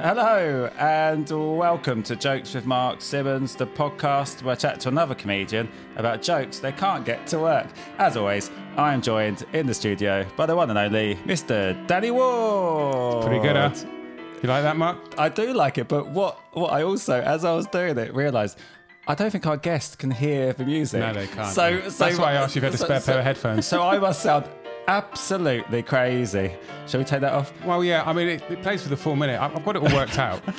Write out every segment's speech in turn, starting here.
Hello and welcome to Jokes with Mark Simmons, the podcast where I chat to another comedian about jokes they can't get to work. As always, I am joined in the studio by the one and only Mr. Danny Ward. Pretty good, huh? You like that, Mark? I do like it, but what what I also, as I was doing it, realised I don't think our guests can hear the music. No, they can't. So, so That's why I asked you if you had a spare so- pair of headphones. So I must sound absolutely crazy. Shall we take that off? Well, yeah, I mean, it, it plays for the full minute. I've I've got it all worked out.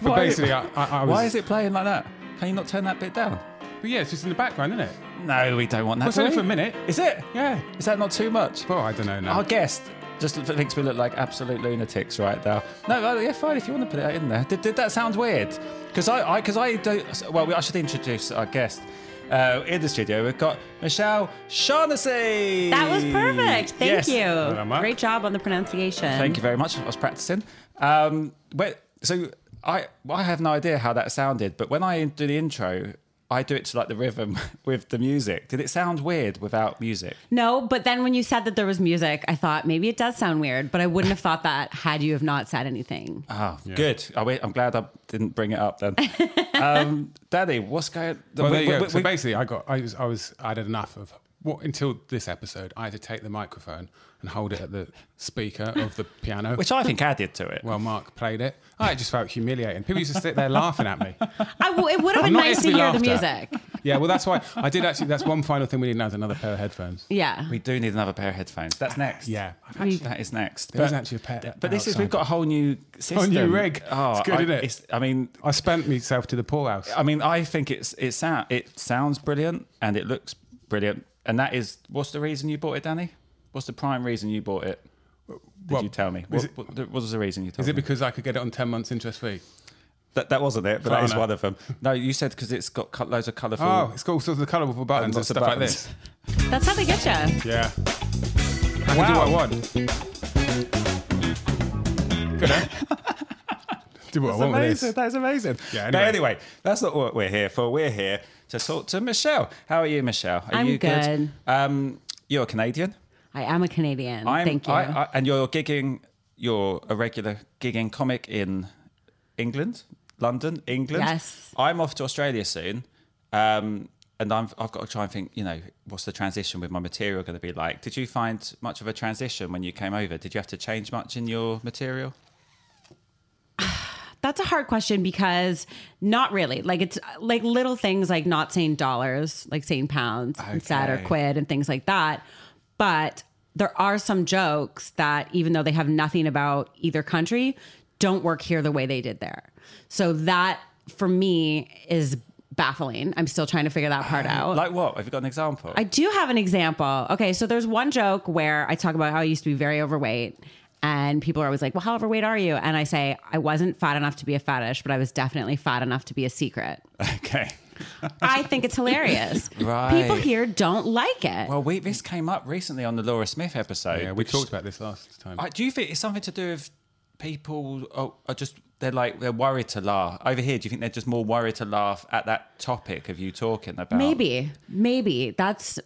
But Why- basically, I, I, I was. Why is it playing like that? Can you not turn that bit down? But yeah, it's just in the background, isn't it? No, we don't want that. Well, it's only for a minute. Is it? Yeah. Is that not too much? Well, I don't know now. Our guest just thinks we look like absolute lunatics right now. No, well, yeah, fine. If you want to put it in there, did, did that sound weird? Because I, because I, don't. Well, I should introduce our guest. Uh, in the studio, we've got Michelle Shaughnessy. That was perfect. Thank Yes. you. Great job on the pronunciation. Thank you very much. I was practicing. Um, but, so I, I have no idea how that sounded, but when I do the intro, I do it to like the rhythm with the music. Did it sound weird without music? No, but then when you said that there was music, I thought maybe it does sound weird, but I wouldn't have thought that had you have not said anything. Oh, good. I wait, I'm glad I didn't bring it up then. um, Daddy, what's going? well, there you we- go. we- so basically, I got, I was, I was, I had enough of. What, until this episode, I had to take the microphone and hold it at the speaker of the piano. which I think added to it. well, Mark played it. I just felt humiliating. People used to sit there laughing at me. I w- it would have been nice to to be hear the music. Yeah, well, that's why I did actually. That's one final thing we need now is another pair of headphones. Yeah. we do need another pair of headphones. That's ah, next. Yeah. that is next. There is actually a pair But this is we've got a whole new system. A whole new rig. Oh, It's good, I, isn't it? It's, I mean, I spent myself to the poorhouse. I mean, I think it's it sound it sounds brilliant and it looks brilliant. And that is what's the reason you bought it, Danny? What's the prime reason you bought it? Did Well, you tell me? What, what, what was the reason you told Is it me? because I could get it on 10 months interest free? that, that wasn't it, but that Oh, is no. one of them. No, you said because it's got co- loads of colourful. Oh, it's got all sorts of colourful buttons and lots of stuff like this. That's how they get you. Yeah. I can do what I want. Good, eh? do what I That's want with amazing. this. That's amazing. Yeah, But anyway. anyway, that's not what we're here for. We're here to talk to Michelle. How are you, Michelle? Are I'm you good. Um, you're a Canadian. I am a Canadian. I'm, Thank you. I, I, and you're gigging. You're a regular gigging comic in England, London, England. Yes. I'm off to Australia soon. Um, and I'm, I've got to try and think, you know, what's the transition with my material going to be like? Did you find much of a transition when you came over? Did you have to change much in your material? That's a hard question because not really. Like it's like little things like not saying dollars, like saying pounds instead or quid and things like that. But there are some jokes that even though they have nothing about either country, don't work here the way they did there. So that for me is baffling. I'm still trying to figure that part out. Like what? Have you got an example? I do have an example. Okay, so there's one joke where I talk about how I used to be very overweight. And people are always like, well, how overweight are you? And I say, I wasn't fat enough to be a fetish, but I was definitely fat enough to be a secret. okay. I think it's hilarious. Right. People here don't like it. Well, we, this came up recently on the Laura Smith episode. Yeah, we talked about this last time. I- do you think it's something to do with people oh, are just they're like they're worried to laugh over here? Do you think they're just more worried to laugh at that topic of you talking about? maybe, maybe that's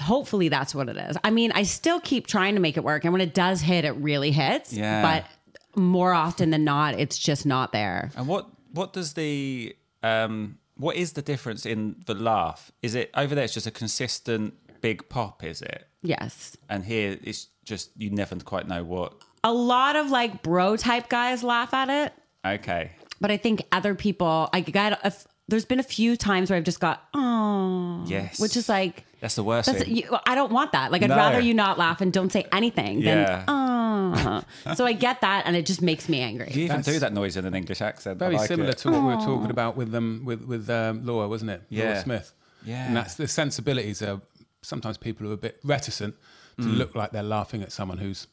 hopefully that's what it is. I mean, I still keep trying to make it work. And when it does hit, it really hits. Yeah. But more often than not, it's just not there. And what what does the um what is the difference in the laugh? Is it over there? It's just a consistent big pop, is it? Yes. And here it's just you never quite know what. A lot of like bro type guys laugh at it, Okay. but I think other people, I got, a there's been a few times where I've just got, oh, Yes. which is like, That's the worst that's, thing. you, I don't want that. Like, I'd No. rather you not laugh and don't say anything Yeah. than, oh. so I get that, and it just makes me angry. you even That's- do that noise in an English accent. Very like similar it. to what we were talking about with um, with with um, Laura, wasn't it? Laura Yeah. Smith. Yeah. And that's the sensibilities are sometimes people are a bit reticent to Mm. look like they're laughing at someone who's,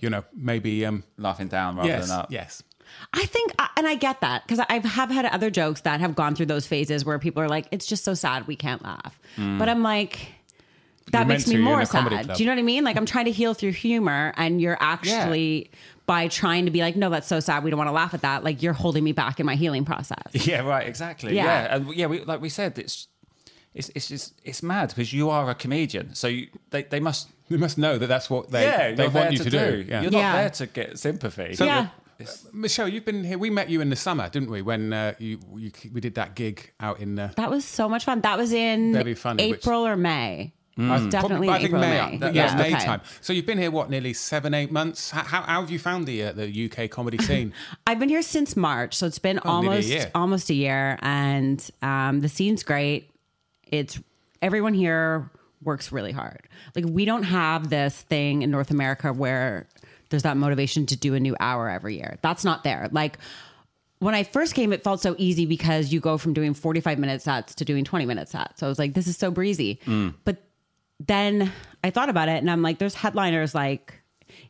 you know, maybe um, laughing down rather yes, than up. yes. I think, and I get that because I have had other jokes that have gone through those phases where people are like, "It's just so sad we can't laugh," mm. but I'm like, that You're makes me to, more sad. club. Do you know what I mean? Like I'm trying to heal through humor, and you're actually by trying to be like, "No, that's so sad. We don't want to laugh at that." Like you're holding me back in my healing process. Yeah, right, exactly. Yeah. Yeah, and yeah, we, like we said, it's it's it's just it's mad because you are a comedian, so you, they they must They must know that that's what they yeah they you're want there you to, do. Yeah. You're Yeah. not there to get sympathy. yeah. Michelle, you've been here. We met you in the summer, didn't we? When uh, you, you we did that gig out in. Uh, That was so much fun. That was in funny, which- April or May. I- definitely probably- I think April, May. May. That, Yeah, May okay. time. So you've been here what, nearly seven, eight months? How, how, how have you found the uh, the UK comedy scene? I've been here since March, so it's been Oh, nearly a almost almost a year, and um, the scene's great. It's everyone here works really hard. Like we don't have this thing in North America where there's that motivation to do a new hour every year. That's not there. Like when I first came, it felt so easy because you go from doing 45 minute sets to doing 20 minute sets. So I was like, this is so breezy. Mm. But then I thought about it and I'm like, there's headliners like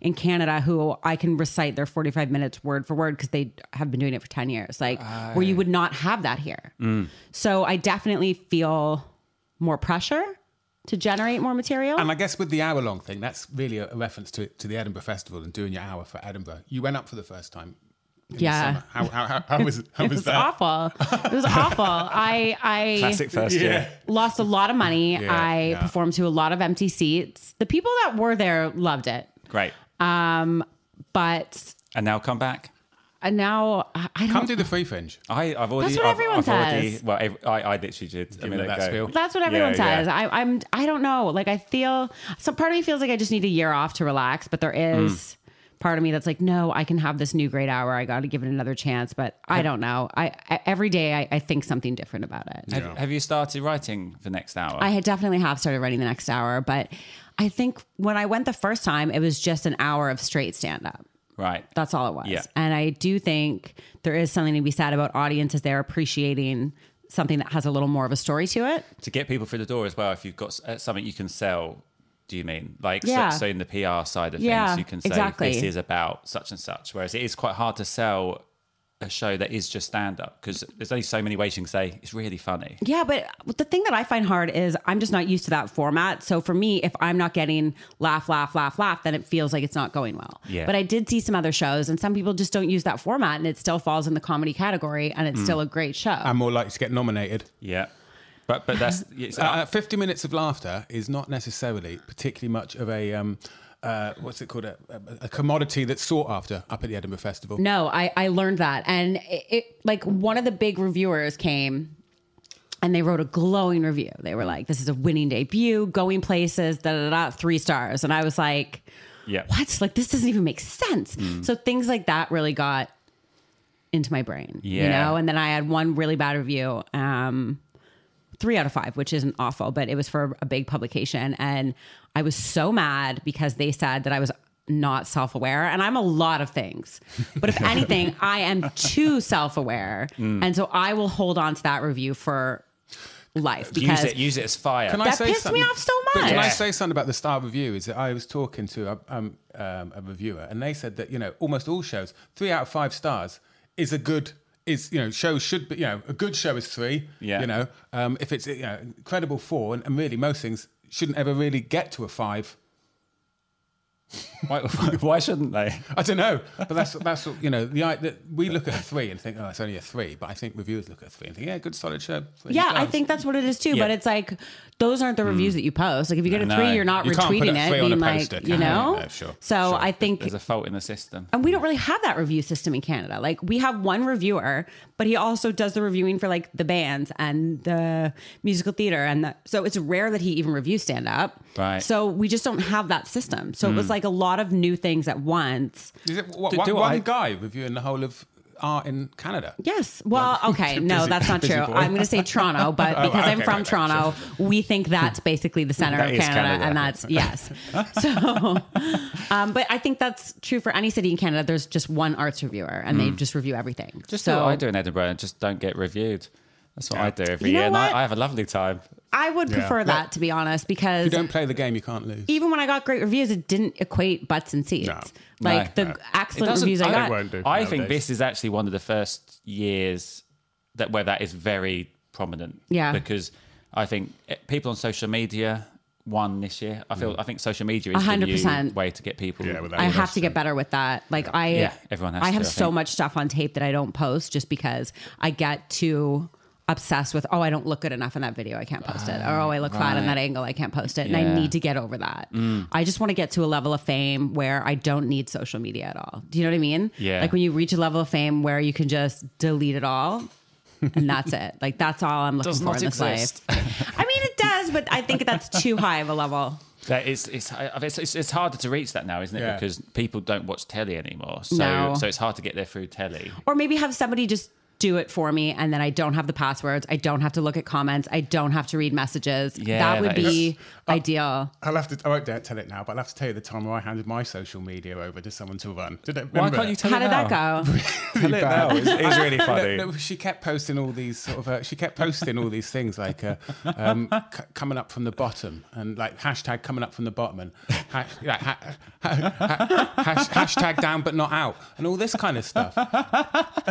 in Canada who I can recite their 45 minutes word for word because they have been doing it for 10 years, like where you would not have that here. Mm. So I definitely feel more pressure to generate more material. And I guess with the hour long thing, that's really a, a reference to, to the Edinburgh Festival and doing your hour for Edinburgh. You went up for the first time. in Yeah. summer. How, how, how, how was, how it was was that? awful. It was awful. I I Classic first year. lost a lot of money. Yeah, I yeah. performed to a lot of empty seats. The people that were there loved it. Great. Um, but And now come back. Uh, now I I Come don't. do the free fringe. I, I've already. what I've, everyone I've already, says. well, I, I literally did. a Give minute that ago. spiel. That's what everyone Yeah, says. yeah. I, I'm. I don't know. Like I feel. Some part of me feels like I just need a year off to relax. But there is Mm. part of me that's like, no, I can have this new great hour. I got to give it another chance. But I don't know. I, I every day I, I think something different about it. Have, have you started writing for next hour? I had definitely have started writing the next hour, but I think when I went the first time, it was just an hour of straight stand up. Right. That's all it was. Yeah. And I do think there is something to be said about audiences there appreciating something that has a little more of a story to it. to get people through the door as well. If you've got uh, something you can sell, do you mean like Yeah. so, so in the PR side of Yeah, things, you can say exactly. this is about such and such. Whereas it is quite hard to sell a show that is just stand up because there's only so many ways you can say it's really funny. Yeah, but the thing that I find hard is I'm just not used to that format. So for me, if I'm not getting laugh, laugh, laugh, laugh, then it feels like it's not going well. Yeah. But I did see some other shows, and some people just don't use that format, and it still falls in the comedy category, and Mm. it's still a great show. I'm more likely to get nominated. Yeah, but but that's Uh, 50 minutes of laughter is not necessarily particularly much of a um, uh, what's it called a, a, a commodity that's sought after up at the Edinburgh Festival. No, I, I learned that. And it, it like one of the big reviewers came and they wrote a glowing review. They were like, this is a winning debut, going places, da da da, three stars. And I was like, yeah. what? Like, this doesn't even make sense. So things like that really got into my brain, you know? And then I had one really bad review. Um, three out of five, which isn't awful, but it was for a big publication. And I was so mad because they said that I was not self aware. And I'm a lot of things. But if anything, I am too self aware. And so I will hold on to that review for life because Use it use it as fire. Can I That say pissed me something? off so But Can I say something about the Star review? Is that I was talking to a, um, um, a reviewer, and they said that you know almost all shows, three out of five stars is a good. Is you know shows should be you know a good show is three. Yeah. You know um, if it's you know incredible four, and, and really most things shouldn't ever really get to a five. Why, why shouldn't they? I don't know, but that's that's what- you know the, the we look at a three and think oh it's only a three, but I think reviewers look at a three and think yeah good solid show. three Yeah, I think that's what it is too. Yeah. But it's like those aren't the hmm. reviews that you post. Like if you get a No. three, you're not You can't put a retweeting it, on a being like, poster, you can you? know. No, sure, so sure. I think There's a fault in the system. and we don't really have that review system in Canada. Like we have one reviewer, but he also does the reviewing for like the bands and the musical theater, and the, so it's rare that he even reviews stand up. Right. So we just don't have that system. So it was like a lot of new things at once. Is it what, Do- one, do one I- guy reviewing the whole of art in Canada? Yes. Well, okay. No, Busy- that's not true. boy. I'm going to say Toronto, but Oh, because I'm from right, right, Toronto, we think that's basically the center That of Canada, Canada. and that's yes. So, um, but I think that's true for any city in Canada. There's just one arts reviewer, and they just review everything. Just so what I do in Edinburgh and just don't get reviewed. That's what I do every You know year, and? I, I have a lovely time. I would prefer that to be honest, If because you don't play the game, you can't lose. even when I got great reviews, it didn't equate butts and seats. No. Like No, the no. excellent reviews I I got. won't do I think this is actually one of the first years that where that is very prominent. Yeah. Because I think eh, people on social media won this year. I feel I think social media is A the 100%. way to get people. Yeah, without- I have to get better with that. Like I, Yeah, everyone has I have to, I so much stuff on tape that I don't post just because I get too obsessed with. Oh, I don't look good enough in that video. I can't post it. Or oh, I look fat in that angle. I can't post it. And I need to get over that. Mm. I just want to get to a level of fame where I don't need social media at all. Do you know what I mean? Yeah. Like when you reach a level of fame where you can just delete it all. and that's it. Like that's all I'm looking Does for not in this exist. life. I mean, it does, but I think that's too high of a level. That is, it's, it's, it's, it's harder to reach that now, isn't it? Yeah. Because people don't watch telly anymore. So, No. so it's hard to get there through telly. or maybe have somebody just do it for me and then I don't have the passwords. I don't have to look at comments. I don't have to read messages. Yeah, that would that be ideal. I'll have to. I won't dare tell it now, but I'll have to tell you the time where I handed my social media over to someone to run. Did it, Why can't you it? tell How it did that now? go? Tell it now. It's, it's really funny. No, no, she kept posting all these sort of. Uh, she kept posting all these things like uh, um, c- coming up from the bottom and like hashtag coming up from the bottom and hash, like, ha, ha, ha, hash, hashtag down but not out and all this kind of stuff.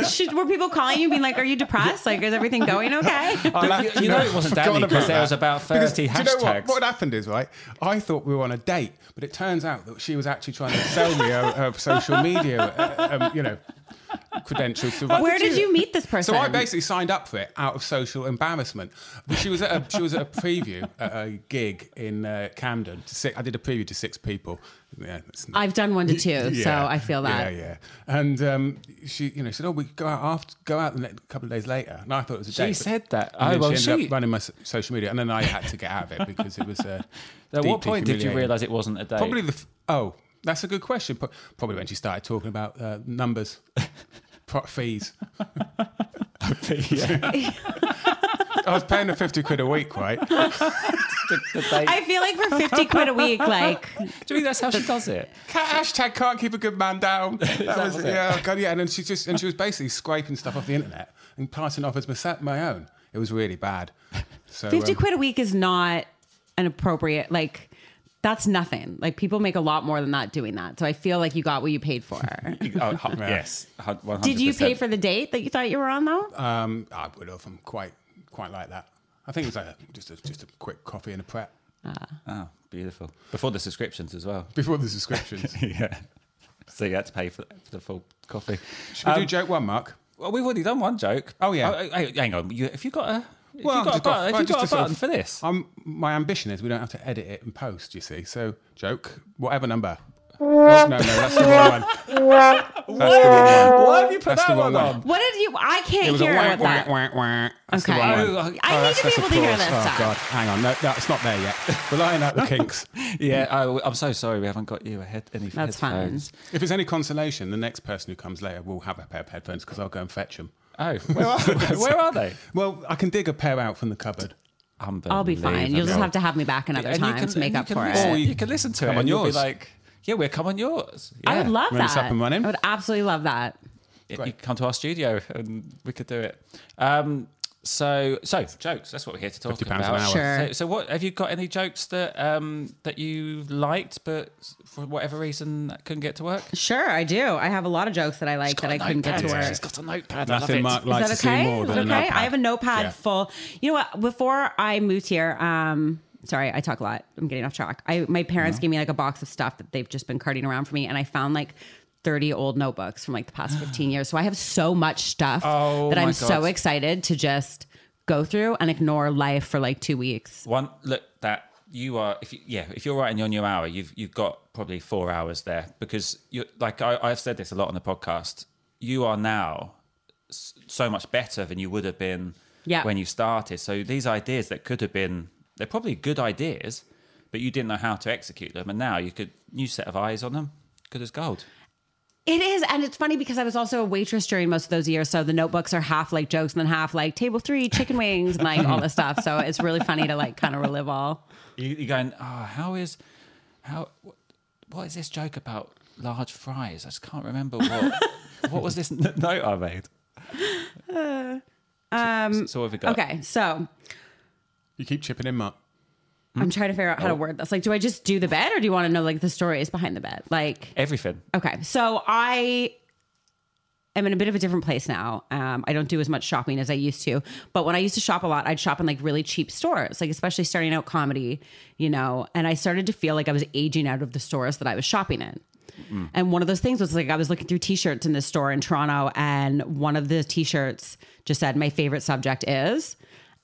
Should, were people calling you being like, are you depressed? Like, is everything going okay? I'll you, you know it wasn't Danny because there was that. about Because 30 do you know what? hashtags. What happened is, right, I thought we were on a date, but it turns out that she was actually trying to sell me her, her social media, uh, um, you know, credentials. To. Where did you meet this person? So I basically signed up for it out of social embarrassment. But she was at a, she was at a preview at a gig in uh, Camden. To six, I did a preview to six people. Yeah, not- I've done one to two, so I feel that. Yeah, yeah. And um, she, you know, said, "Oh, we go out after, go out the next couple of days later." And I thought it was a She date. but- said that. And then Oh, well, she ended she- up running my social media, and then I had to get out of it because it was. Uh, At what point did you realise it wasn't a date? Probably the. F- oh, that's a good question. Probably when she started talking about uh, numbers, pro- fees. I was paying her fifty quid a week, right? the, the date. I feel like for 50 quid a week, like, Do you think that's how she does it? Ca- Hashtag can't keep a good man down. That was, was yeah, God, yeah. And then she just and she was basically scraping stuff off the internet and passing off as my, my own. It was really bad. So 50 um, quid a week is not an appropriate, like, that's nothing. Like, people make a lot more than that doing that. So I feel like you got what you paid for. Oh, yes. 100%. Did you pay for the date that you thought you were on, though? Um, I would have. I'm quite quite like that. I think it was like a, just a, just a quick coffee and a prep Oh, beautiful. Before the subscriptions as well. before the subscriptions. yeah. So you had to pay for, for the full coffee. Should we do Um, joke one, Mark? Well, we've already done one joke. Oh, yeah. Oh, hang on. You, if you got a, if Well, you got a button, got- if you just got a button for this, Um, my ambition is we don't have to edit it and post. You see, so joke whatever number. Oh, no, no, that's the wrong one. That's the wrong one. why have you put That's that the wrong one one. on? What did you? I can't was hear wah, what wah, that. wah, wah. That's the Okay. wrong Oh, one. I need that's- to be able to hear applause. this Oh stuff. God, hang on, no, no, it's not there yet. We're ironing out the kinks. Yeah, I, I'm so sorry we haven't got you a head, any That's fine. headphones. If it's any consolation, the next person who comes later will have a pair of headphones because I'll go and fetch them. Oh, where are, where are they? Well, I can dig a pair out from the cupboard. I'll be fine. You'll just have to have me back another And you time can- to make and up you for can it. listen- Or you You can listen to come it on and you'll be yours. like, yeah, we'll come on yours. I Yeah. would love When it's that. up and running? I would absolutely love that. Yeah, you can come to our studio and we could do it. Um, so, so jokes. That's what we're here to talk about. Sure. So, so, what have you got? Any jokes that um, that you liked, but for whatever reason couldn't get to work? Sure, I do. I have a lot of jokes that I like that I couldn't get to work. She's got a notepad. Nothing Mark likes Is to that see okay? more Is than that a okay? notepad. I have a notepad Yeah. full. You know what? Before I moved here, um, sorry, I talk a lot. I'm getting off track. I my parents gave me like a box of stuff that they've just been carting around for me, and I found like 30 old notebooks from like the past 15 years. So I have so much stuff Oh that I'm God. so excited to just go through and ignore life for like two weeks. One look that you are if you, yeah if you're writing your hour you've you've got probably four hours there because you like I, I've said this a lot on the podcast you are now so much better than you would have been Yeah. when you started so these ideas that could have been they're probably good ideas but you didn't know how to execute them and now you could new set of eyes on them good as gold It is, and it's funny because I was also a waitress during most of those years. So the notebooks are half like jokes and then half like table three, chicken wings, and like all this stuff. So it's really funny to like kind of relive all. you, you're going oh how is how what, what is this joke about large fries I just can't remember what what was this n- note I made um so what have we got Okay, so You keep chipping in, Mark. I'm trying to figure out how to word this. Like, do I just do the bed, or do you want to know like the stories behind the bed? Like, everything Okay, so I am in a bit of a different place now. Um, I don't do as much shopping as I used to, but when I used to shop a lot, I'd shop in like really cheap stores, like especially starting out comedy, you know. And I started to feel like I was aging out of the stores that I was shopping in. And one of those things was like I was looking through T-shirts in this store in Toronto, and one of the T-shirts just said, "My favorite subject is,"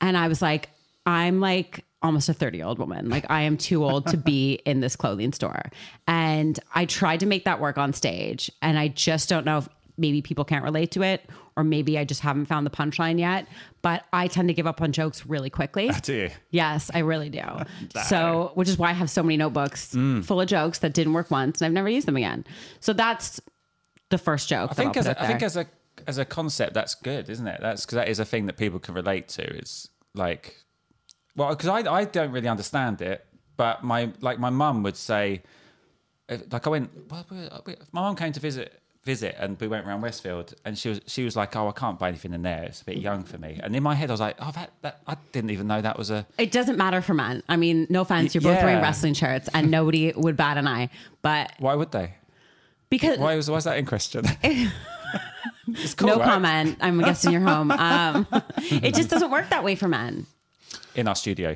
and I was like, "I'm like." Almost a 30 year old woman. Like I am too old to be in this clothing store. And I tried to make that work on stage. And I just don't know if maybe people can't relate to it or maybe I just haven't found the punchline yet. But I tend to give up on jokes really quickly. do Yes, I really do. So, which is why I have so many notebooks mm. full of jokes that didn't work once and I've never used them again. So that's the first joke. I think as a, think as a as a concept that's good isn't it that's because that is a thing that people can relate to it's like well because I, I don't really understand it but my like my mum would say like I went we- my mum came to visit visit and we went around Westfield and she was she was like oh I can't buy anything in there it's a bit young for me and in my head I was like oh that, that I didn't even know that was a It doesn't matter for men. I mean, no offense, you're both Yeah. wearing wrestling shirts and nobody would bat an eye. But why would they because why was why is that in question it's cool, no right? comment. I'm guessing guest in your home. Um, it just doesn't work that way for men. In our studio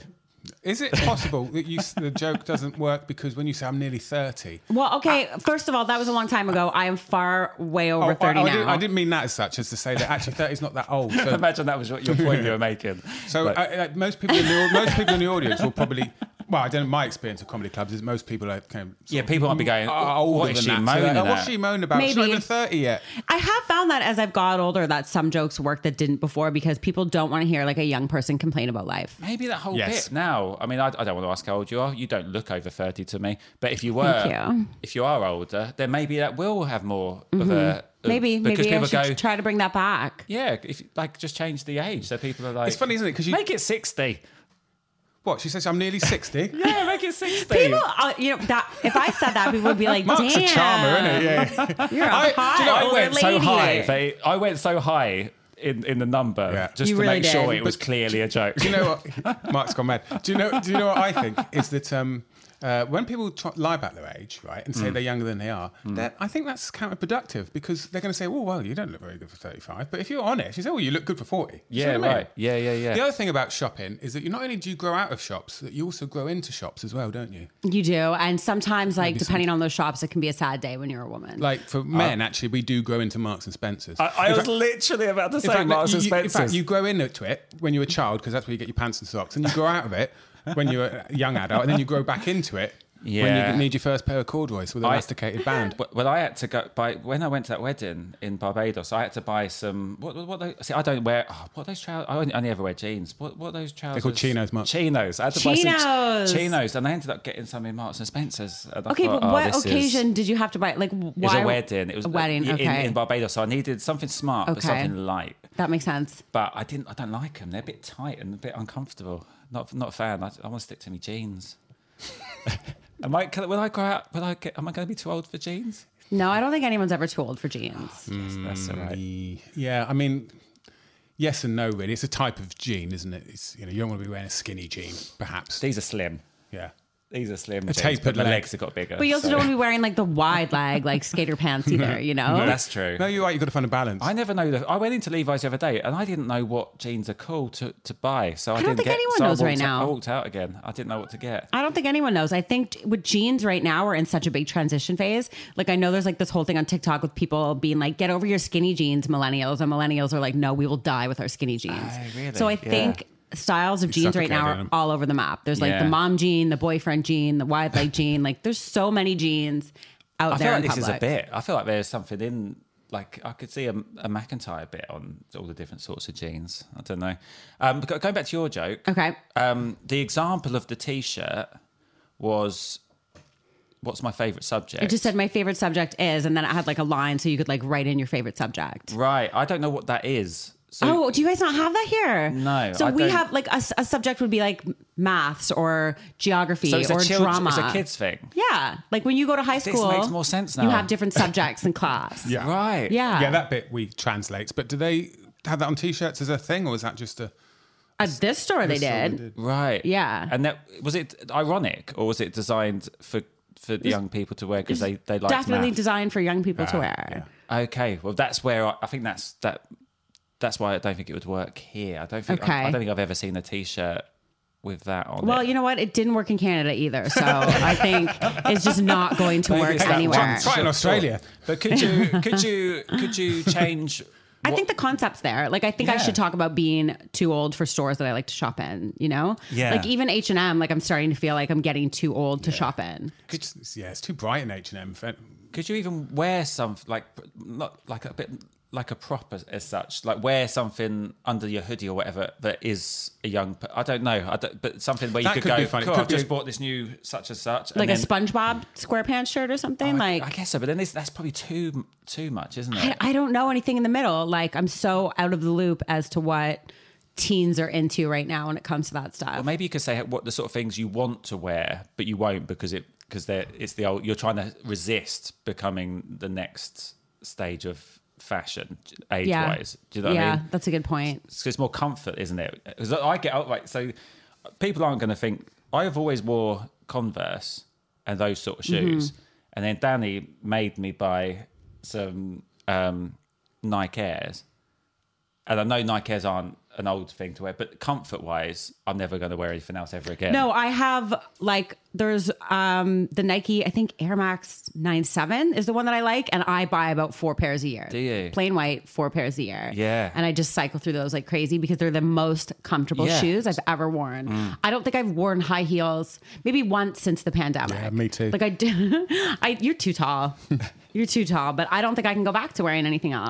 Is it possible that you, the joke doesn't work because when you say I'm nearly 30? Well, okay. First of all, that was a long time ago. I am far way over Oh, 30 I, now. didn't, I didn't mean that as such, as to say that actually 30 is not that old. So, imagine that was what your point you were making so uh, uh, most people in the most people in the audience will probably. Well, I don't know. My experience of comedy clubs is most people are kind of Yeah, people might be going, are "Oh, older what is than she that. So moaning like, What's she moaning about? She's not Maybe. even 30 yet. I have found that as I've got older, that some jokes work that didn't before because people don't want to hear like a young person complain about life. Maybe that whole Yes. bit now. I mean, I, I don't want to ask how old you are. You don't look over 30 to me. But if you were, Thank you. if you are older, then maybe that will have more of a. of- Mm-hmm. Maybe, because maybe I people should go, try to bring that back. yeah, if like just change the age so people are like. It's funny, isn't it? Because you. Make it 60. What? She says I'm nearly 60. Yeah, make it 60. People, uh, you know, that if I said that, people would be like, Mark's "Damn, a charmer, isn't he? Yeah. you're a I- hot you know, I older I went so lady." high. They, I went so high in, in the number Yeah. just You to really make sure it was clearly a joke. Do you know what? Mark's gone mad. Do you know? Do you know what I think is that um, uh, when people try, lie about their age, right, and Mm. say they're younger than they are, that I think that's counterproductive because they're going to say, "Oh, well, you don't look very good for 35." But if you're honest, you say, "Oh, you look good for 40." Yeah, what I mean? right. Yeah, yeah, yeah. The other thing about shopping is that you not only do you grow out of shops, that you also grow into shops as well, don't you? You do, and sometimes, like depending on those shops, it can be a sad day when you're a woman. Like for men, actually, we do grow into Marks and Spencers. Uh, I, I was fact- literally about to say fact, Marks you, and you- in fact, Spencer's. you grow into it when you're a child because that's where you get your pants and socks, and you grow out of it when you're a young adult, and then you grow back into it when Yeah. you need your first pair of corduroys with an I- elasticated band. Well- Well, I had to go buy when I went to that wedding in Barbados. I had to buy some. What? What? Those, see, I don't wear. Oh, what are those trousers? I only, only ever wear jeans. What? What are those trousers? They're called chinos, Mark. Chinos. I had to buy some Chinos. ch- chinos, and I ended up getting some in Marks and Spencers. And okay, thought, but oh, what this is- occasion did you have to buy? Like, why? It was why? a wedding. It was a wedding. in, Okay, in Barbados. So I needed something smart, but something light. that makes sense. But I didn't. I don't like them. They're a bit tight and a bit uncomfortable. Not not a fan. I, I want to stick to my jeans. am I? Can, will I grow out? Will I get? Am I going to be too old for jeans? No, I don't think anyone's ever too old for jeans. That's all right. Mm, yeah, I mean, yes and no, really. It's a type of jean, isn't it? It's, you know, you don't want to be wearing a skinny jean, perhaps. These are slim. Yeah. These are slim. jeans, tapered but the leg. legs have got bigger. But you also so- don't want to be wearing like the wide leg, like skater pants either, you know? That's true. No, you're right. You've got to find a balance. I never know. The, I went into Levi's the other day, and I didn't know what jeans are cool to, to buy. So I, I don't didn't think get. anyone so knows right walked- now. I walked out again. I didn't know what to get. I don't think anyone knows. I think with jeans right now, we're in such a big transition phase. Like, I know there's like this whole thing on TikTok with people being like, get over your skinny jeans, millennials. And millennials are like, no, we will die with our skinny jeans. Oh, really? So I Yeah. think styles of jeans right now are all over the map. There's like Yeah. the mom jean, the boyfriend jean, the wide leg jean. Like, there's so many jeans out I there. feel like this is a public. bit. I feel like there's something in. Like I could see a, a McIntyre bit on all the different sorts of jeans. I don't know. Um, but going back to your joke. Okay. Um, the example of the T-shirt was, "What's my favorite subject?" It just said my favorite subject is, and then it had like a line so you could like write in your favorite subject. right. I don't know what that is. So Oh, do you guys not have that here? No, So I we don't- have like a subject would be like maths or geography So it's or a children- drama. It's a kids thing. Yeah, like when you go to high This school, makes more sense now. You have different subjects in class. Yeah. Right. Yeah. Yeah, that bit we translate. But do they have that on t-shirts as a thing, or is that just a? At this store, they This store did. Right. Yeah. And that was it ironic or was it designed for for the young people to wear because they they like Definitely math? designed for young people Ah, to wear. Okay. Well, that's where I, I think that's that. That's why I don't think it would work here. I don't think. Okay. I, I don't think I've ever seen a T-shirt with that on. Well, it. you know what? It didn't work in Canada either. So I think it's just not going to Maybe work it's anywhere. one Try in Australia. thought. But could you could you could you change? I think the concept's there. Like I think I should talk about being too old for stores that I like to shop in. You know, Yeah. Like even H and M. Like I'm starting to feel like I'm getting too old to shop in. It's, yeah, it's too bright in H and M. Could you even wear some like not like a bit like a prop as, as such, like wear something under your hoodie or whatever that is a young. I don't know, I don't, but something where you That could, could go. be funny. Cool, Could I've just bought this new such and such, and Like a then- SpongeBob SquarePants shirt or something. I, like I guess so, but then that's probably too too much, isn't it? I don't know anything in the middle. Like I'm so out of the loop as to what teens are into right now when it comes to that stuff. Well, maybe you could say what the sort of things you want to wear, but you won't because it because they're it's the old. You're trying to resist becoming the next stage of fashion age yeah, wise. Do you know what yeah, I mean? that's a good point. It's, it's more comfort, isn't it? Because I get out like so. People aren't going to think I have always wore Converse and those sort of shoes, and then Danny made me buy some um, Nike Airs, and I know Nike Airs aren't an old thing to wear, but comfort wise, I'm never going to wear anything else ever again. No, I have like there's um the Nike I think Air Max 97 is the one that I like and I buy about four pairs a year. Do you? Plain white, four pairs a year. Yeah. And I just cycle through those like crazy because they're the most comfortable Yeah. Mm. shoes I've ever worn. I don't think I've worn high heels maybe once since the pandemic. Yeah, me too. Like I do I you're too tall. you're too tall, but I don't think I can go back to wearing anything else.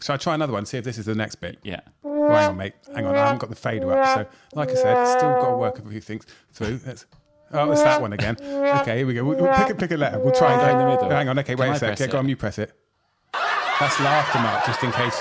So I try another one. See if this is the next bit. Yeah. Hang on, mate. Hang on. I haven't got the fader up. So, like I said, still got to work a few things through. Let's, Oh, it's that one again. Okay, here we go. We'll, we'll pick, a, pick a letter. We'll try and go in the middle. Hang on. Okay, wait Can a I sec. press Yeah, go on. You press it. That's laughter mark, just in case.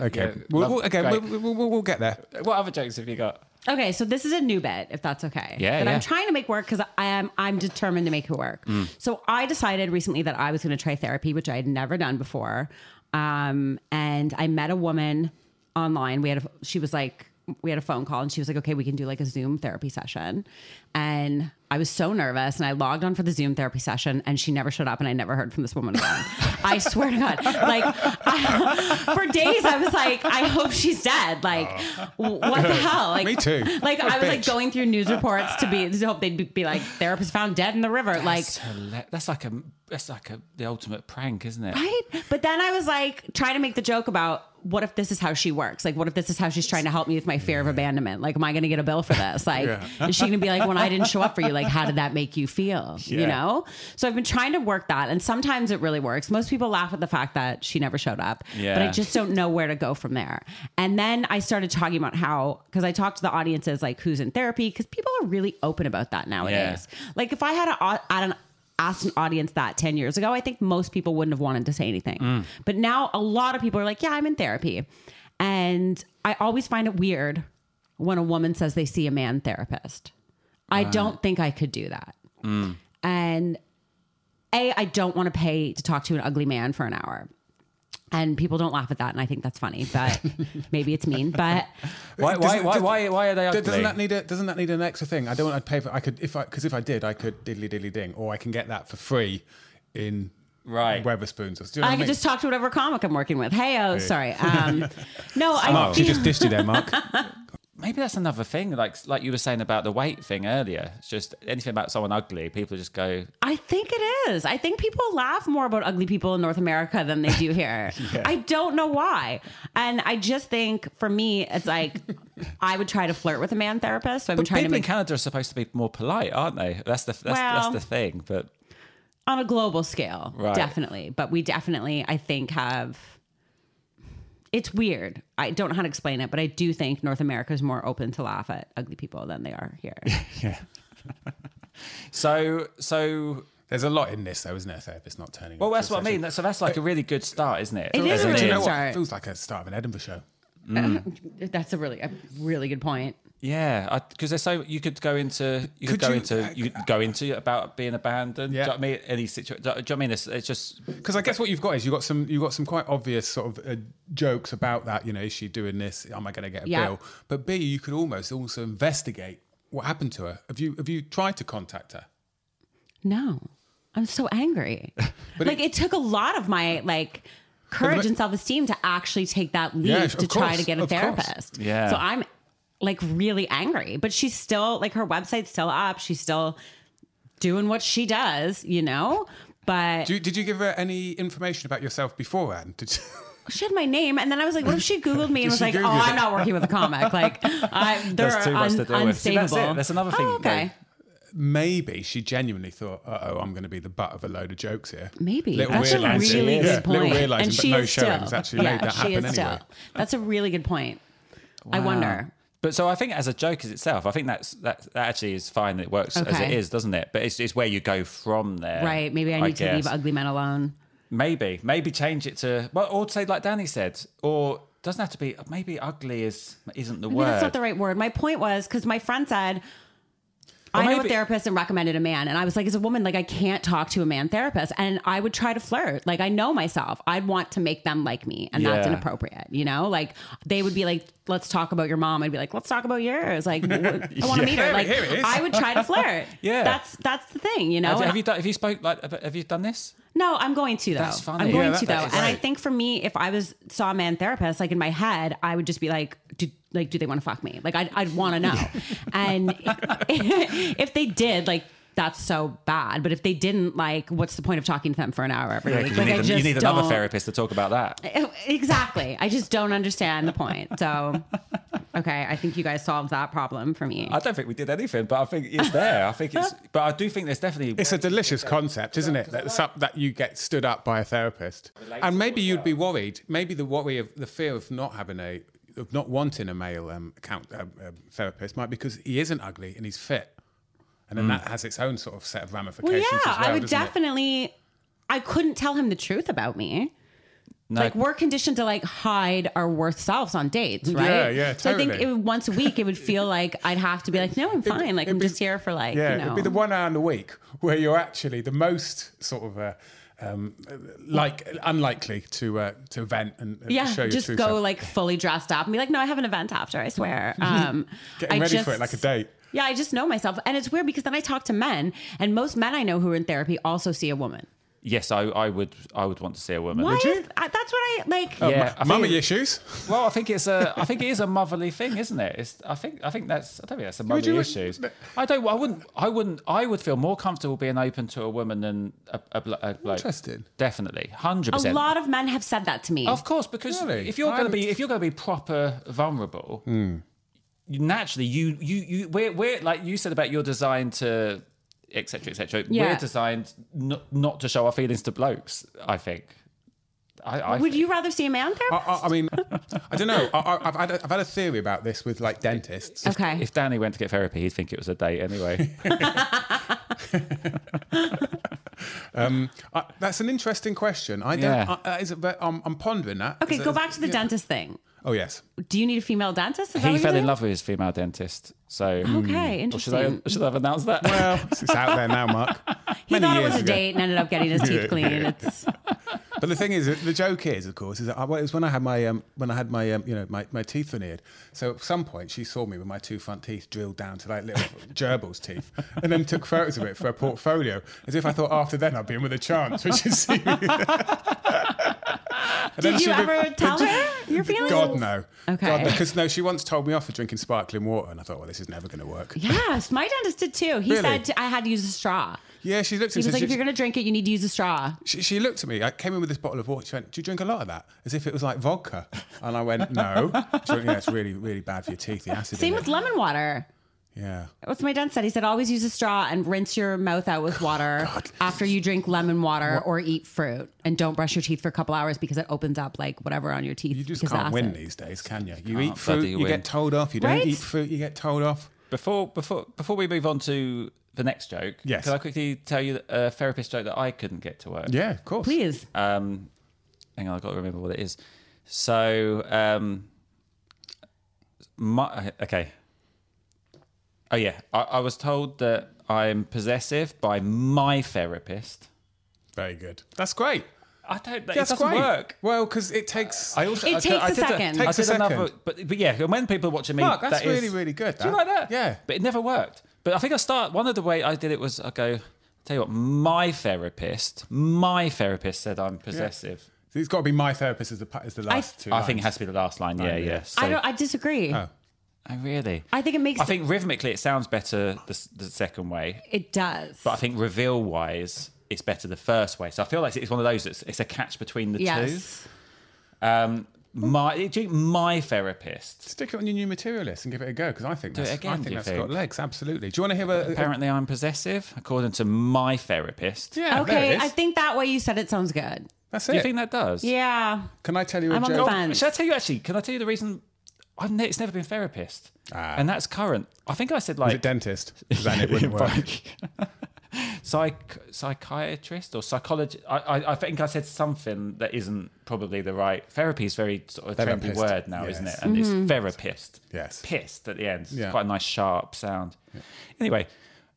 Okay. Yeah, we'll, we'll, again, we'll, we'll, we'll, we'll get there. What other jokes have you got? Okay, so this is a new bit, if that's okay. Yeah, That yeah. I'm trying to make work because I am I'm determined to make it work. Mm. So I decided recently that I was going to try therapy, which I had never done before. Um, and I met a woman online. We had a, she was like we had a phone call and she was like, okay, we can do like a Zoom therapy session. And I was so nervous and I logged on for the Zoom therapy session and she never showed up and I never heard from this woman again. I swear to God. Like I, for days I was like, I hope she's dead. Like uh. what the hell? Like Me too. Like I was like going through news reports to be to hope they'd be- be like therapist found dead in the river. like That's, hila- that's like a that's like a the ultimate prank, isn't it? Right? But then I was like trying to make the joke about what if this is how she works? Like, what if this is how she's trying to help me with my fear of abandonment? Like, am I going to get a bill for this? Like, is she going to be like, when I didn't show up for you, like, how did that make you feel? You know? So I've been trying to work that. And sometimes it really works. Most people laugh at the fact that she never showed up. Yeah. But I just don't know where to go from there. And then I started talking about how, because I talked to the audiences, like, who's in therapy, because people are really open about that nowadays. Like, if I had a, at an asked an audience that 10 years ago, I think most people wouldn't have wanted to say anything. Mm. But now a lot of people are like, yeah, I'm in therapy. And I always find it weird when a woman says they see a man therapist. I don't think I could do that. Mm. And A, I don't want to pay to talk to an ugly man for an hour. And people don't laugh at that, and I think that's funny, but maybe it's mean. But Why, why, why, why, why are they ugly? Doesn't that need a Doesn't that need an extra thing? I don't. want to pay for. I could if I because if I did, I could diddly diddly ding, or I can get that for free in Right. Wetherspoons. Or, do you know I what could mean? just talk to whatever comic I'm working with. Hey, oh, sorry. Um, no, I Mark, she just dished you there, Mark. Maybe that's another thing, like like you were saying about the weight thing earlier. It's just anything about someone ugly, people just go, I think it is. I think people laugh more about ugly people in North America than they do here. I don't know why. And I just think for me, it's like I would try to flirt with a man therapist. So been But trying to people in Canada are supposed to be more polite, aren't they? That's the that's, Well- that's the thing. But on a global scale, Right. definitely. But we definitely, I think, have. It's weird. I don't know how to explain it, but I do think North America is more open to laugh at ugly people than they are here. yeah. so so There's a lot in this, though, isn't there? Therapist not turning. well, that's to a what I mean. session. So that's like a really good start, isn't it? It is a really Do you good know what? start. It feels like a start of an Edinburgh show. That's a really, a really good point. Yeah, because there's so you could go into you could, Could go you- into you could go into about being abandoned. Yeah. Do you know what I mean? Any situation? Do you know what I mean? It's, it's just Because I guess what you've got is you've got some you've got some quite obvious sort of uh, jokes about that. You know, is she doing this? Am I going to get a Yeah. bill? But B, you could almost also investigate what happened to her. Have you have you tried to contact her? No, I'm so angry. But like it, took a lot of my like courage and self esteem to actually take that leap Yeah, to of try course, to get a of course. therapist. Yeah. So I'm like really angry, but she's still like her website's still up. She's still doing what she does, you know. But Do you, did you give her any information about yourself beforehand? Did you, she had my name, and then I was like, "What if she Googled me and was she like, oh, Google I'm not working with a comic. Like, I, they're That's too much un- to deal with. See, that's it. That's another thing, Oh, okay. Maybe she genuinely thought, "Uh oh, I'm going to be the butt of a load of jokes here." Maybe Little that's a realising- really yeah, good point. Little realizing, and but she no is still, showings actually yeah, made that she happen is anyway. still. That's a really good point. I wonder. But so I think as a joke as itself, I think that's that, that actually is fine. That it works as it is, doesn't it? But it's, it's where you go from there, Right. Maybe I need to leave ugly men alone. Maybe, maybe change it to well, or say like Danny said, or doesn't have to be. Maybe ugly is isn't the Maybe word. that's not the right word. My point was because my friend said, I know a therapist and recommended a man. And I was like, as a woman, like I can't talk to a man therapist. And I would try to flirt. Like I know myself. I'd want to make them like me. And that's inappropriate. You know? Like they would be like, let's talk about your mom. I'd be like, let's talk about yours. Like I want to meet her. Like. I would try to flirt. Yeah. That's that's the thing, you know? have, have you done? Have you spoke like? Have you done this? No, I'm going to though. That's funny. I'm going Yeah, that- to though, and I think for me, if I was saw a man therapist, like in my head, I would just be like, like, do they want to fuck me? Like, I'd, I'd want to know. and if they did, like, that's so bad. But if they didn't, like, what's the point of talking to them for an hour every week? you Like, need, I you just need another don't- therapist to talk about that. Exactly. I just don't understand the point. So, okay, I think you guys solved that problem for me. I don't think we did anything, but I think it's there. I think it's, but I do think there's definitely. It's a delicious concept, isn't it? That, some- that you get stood up by a therapist, and maybe you'd be worried. Maybe the worry of the fear of not having a, of not wanting a male um, account um, um, therapist might be because he isn't ugly and he's fit, and then that has its own sort of set of ramifications. Well, yeah, as well, I would doesn't it? definitely. I couldn't tell him the truth about me. No, Like we're conditioned to like hide our worst selves on dates, right? Yeah, yeah, So I think it, once a week it would feel like I'd have to be like, no, I'm fine. Like I'm it'd be- just here for like, Yeah, you know. it'd be the one hour in the week where you're actually the most sort of uh, um, like unlikely to uh, to vent and, and yeah, show your just true go self. like fully dressed up and be like, no, I have an event after. I swear. Um, Getting I ready just, for it like a date. Yeah, I just know myself, and it's weird because then I talk to men, and most men I know who are in therapy also see a woman. Yes, I, I would I would want to see a woman. Why? Would you? Is, I, that's what I like. Yeah, I Mummy think- issues. Well, I think it's a, I think it is a motherly thing, isn't it? It's, I think, I think that's, I don't think that's a motherly you- issues. I don't, I wouldn't, I wouldn't, I would feel more comfortable being open to a woman than a, a, blo- a bloke. Interesting. Definitely, hundred a percent. lot of men have said that to me. Of course, because Really? if you're going to be, if you're going to be proper vulnerable, Hmm. you, naturally, you, you, you, we're, we're like you said about you're designed to, etc., etc. Yeah. We're designed not, not to show our feelings to blokes. I think. I, I Would think. you rather see a man I, therapist? I, I mean, I don't know. I, I, I've, had a, I've had a theory about this with like dentists. okay. If Danny went to get therapy, he'd think it was a date anyway. Um, I, that's an interesting question. I don't. Yeah. I, uh, is it, but I'm, I'm pondering that. okay, Is go it- back to the yeah. dentist thing. Oh yes. Do you need a female dentist? Is he fell in love with his female dentist. So, Okay, Or should I, should I have announced that? Well, it's out there now, Mark. He Many thought it years was a ago. date and ended up getting his teeth cleaned. It's But the thing is, the joke is, of course, is that I, well, it was when I had my um, when I had my um, you know my, my teeth veneered. So at some point, she saw me with my two front teeth drilled down to like little gerbils teeth, and then took photos of it for a portfolio, as if I thought after then I'd be in with a chance, which is. see me. And then Did you she ever tell her your feelings? God no. Okay. God, because no, she once told me off for drinking sparkling water, and I thought, well, this is never going to work. Yes, my dentist did too. He Really? said I had to use a straw. Yeah, she looked at was like, she, if you're going to drink it, you need to use a straw. she, she looked at me. I came in with this bottle of water. She went, "Do you drink a lot of that?" As if it was like vodka. And I went, "No." She went, "Yeah, it's really, really bad for your teeth. The acid." Same with it." lemon water. Yeah. What's my dentist said? He said always use a straw and rinse your mouth out with water after you drink lemon water or eat fruit, and don't brush your teeth for a couple hours because it opens up like whatever on your teeth. You just can't win these days, can you? You Can't eat fruit, you win. get told off. You don't Right? eat fruit, you get told off. Before before before we move on to the next joke, Yes. can I quickly tell you a therapist joke that I couldn't get to work? Yeah, of course. Please. Um, hang on, I've got to remember what it is. So, um, my, okay. Oh yeah, I, I was told that I'm possessive by my therapist. Very good. That's great. I don't. That, That's doesn't great. work. Well, because it takes. I also It I, takes I a did second. I Takes did a another, second. but but yeah, when people are watching me, Mark, that's that is- really, really good, Do you like that? Yeah. but it never worked. But I think I start one of the way I did it was I go. Tell you what, my therapist, my therapist said I'm possessive. So it's got to be my therapist as the, pa- as the last two. I think it lines. has to be the last line. Yeah, Line, yeah. yeah. So- I don't. I disagree. Oh. Oh. Oh, really? I think it makes. I think rhythmically it sounds better the, the second way, it does. but I think reveal wise it's better the first way. So I feel like it's one of those. It's, it's a catch between the yes. two. Um, my do you my therapist. Stick it on your new material list and give it a go because I think Do it that's, again, I think you that's think? got legs. Absolutely. Do you want to hear a? a- Apparently, I'm possessive, according to my therapist. yeah. there Okay, it is. I think that way you said it sounds good. that's Do it. you think that does? Yeah. Can I tell you a I'm on the joke? fence. Should I tell you actually? Can I tell you the reason? I've ne- it's never been therapist, and that's current. I think I said Is like it dentist? 'Cause then it wouldn't work. Psych, psychiatrist or psychologist. I, I, I think I said something that isn't probably the right. Therapy is very sort of trendy Therapist, word now, isn't it? And Mm-hmm. it's therapist. Yes. Pissed at the end. It's Yeah. quite a nice sharp sound. Anyway,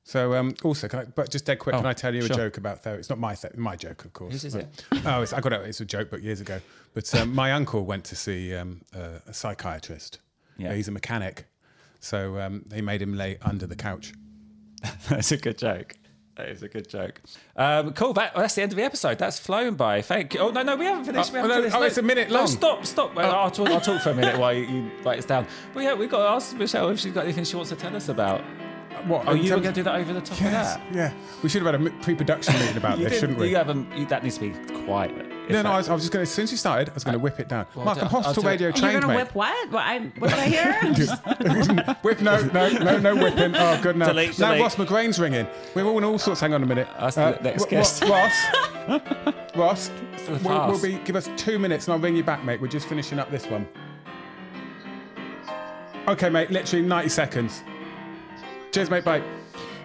So um, also, can I, but just dead quick, Oh, can I tell you sure. a joke about therapy? It's not my ther- my joke, of course. Whose is but- it? oh, it's, I got it. It's a joke, but years ago. But um, my uncle went to see um, a, a psychiatrist. Yeah. he's a mechanic, so um, they made him lay under the couch. that's a good joke. That is a good joke. Um, cool. That, that's the end of the episode. That's flown by. Thank you. Oh no, no, we haven't finished. we Oh, haven't no, finished. oh, it's a minute No, long. stop, stop. Well, I'll, talk, I'll talk for a minute while you, you write this down. But yeah, we've got to ask Michelle if she's got anything she wants to tell us about. What? Oh, you were going to do that over the top Yes, of that? yeah. We should have had a pre-production meeting about You this, shouldn't we? You haven't. You, that needs to be quiet. No, no. I was, I was just going to. As soon as you started, I was going to whip it down. Well, Mark, I'll I'm do- I'll hospital do it. radio You're gonna whip what? What, I, what did I hear? Whip, no, no, no, no whipping. Oh, good no. Delete, now delete. Ross McGrain's ringing. We're all in all sorts. Hang on a minute. Uh, That's the next Ro- guest. Ro- Ross, Ross, we'll, we'll be. Give us two minutes, and I'll ring you back, mate. We're just finishing up this one. Okay, mate. Literally 90 seconds. Cheers, mate. Bye.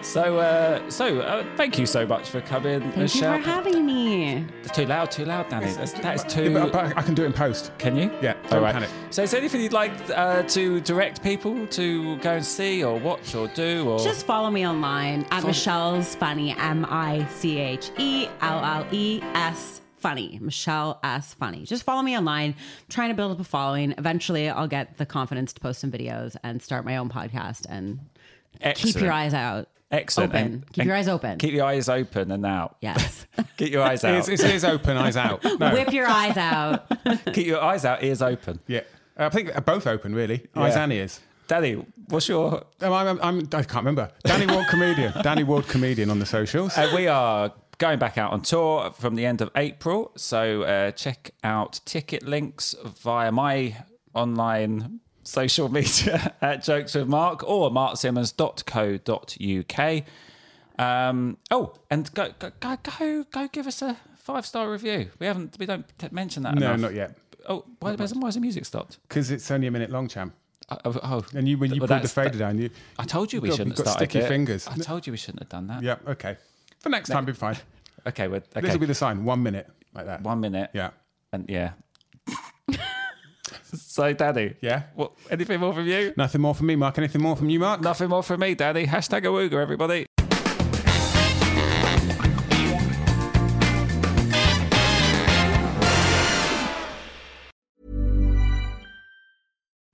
So, uh, so uh, thank you so much for coming, Thank Michelle. you for having me. Too loud, too loud, Danny. That's, that is too. but, but I can do it in post. Can you? Yeah, don't right. panic. So, is there anything you'd like uh, to direct people to go and see or watch or do? Or Just follow me online at Michelle's Funny, M I C H E L L E S Funny, Michelle S Funny. Just follow me online. I'm trying to build up a following. Eventually, I'll get the confidence to post some videos and start my own podcast and keep your eyes out. Excellent. Open. And- keep and your eyes open. Keep your eyes open and out. yes. Keep your eyes out. It's, it's ears open, eyes out. No. Whip your eyes out. Keep your eyes out, ears open. Yeah. I think both open, really. Eyes and ears. Danny, what's your Oh, I'm, I'm, I'm, I can't remember. Danny Ward comedian. Danny Ward comedian on the socials. Uh, we are going back out on tour from the end of April, so uh, check out ticket links via my online social media at Jokes with Mark or marksimmons.co.uk. Um, oh, and go, go go go give us a five star review. We haven't we don't mention that no, enough. not yet. Oh, why, why, why has the music stopped? Because it's only a minute long, champ. Oh, oh, oh. And you, when you Well, pulled the fader that- down, you. I told you we got- shouldn't you've got started sticky it. fingers. I told you we shouldn't have done that. Yeah, okay. For next time, be fine. Okay, well, okay. This will be the sign. One minute, like that. one minute. Yeah. And yeah. so, Daddy. Yeah? What? Anything more from you? Nothing more from me, Mark. Anything more from you, Mark? Nothing more from me, Daddy. Hashtag awooga, everybody.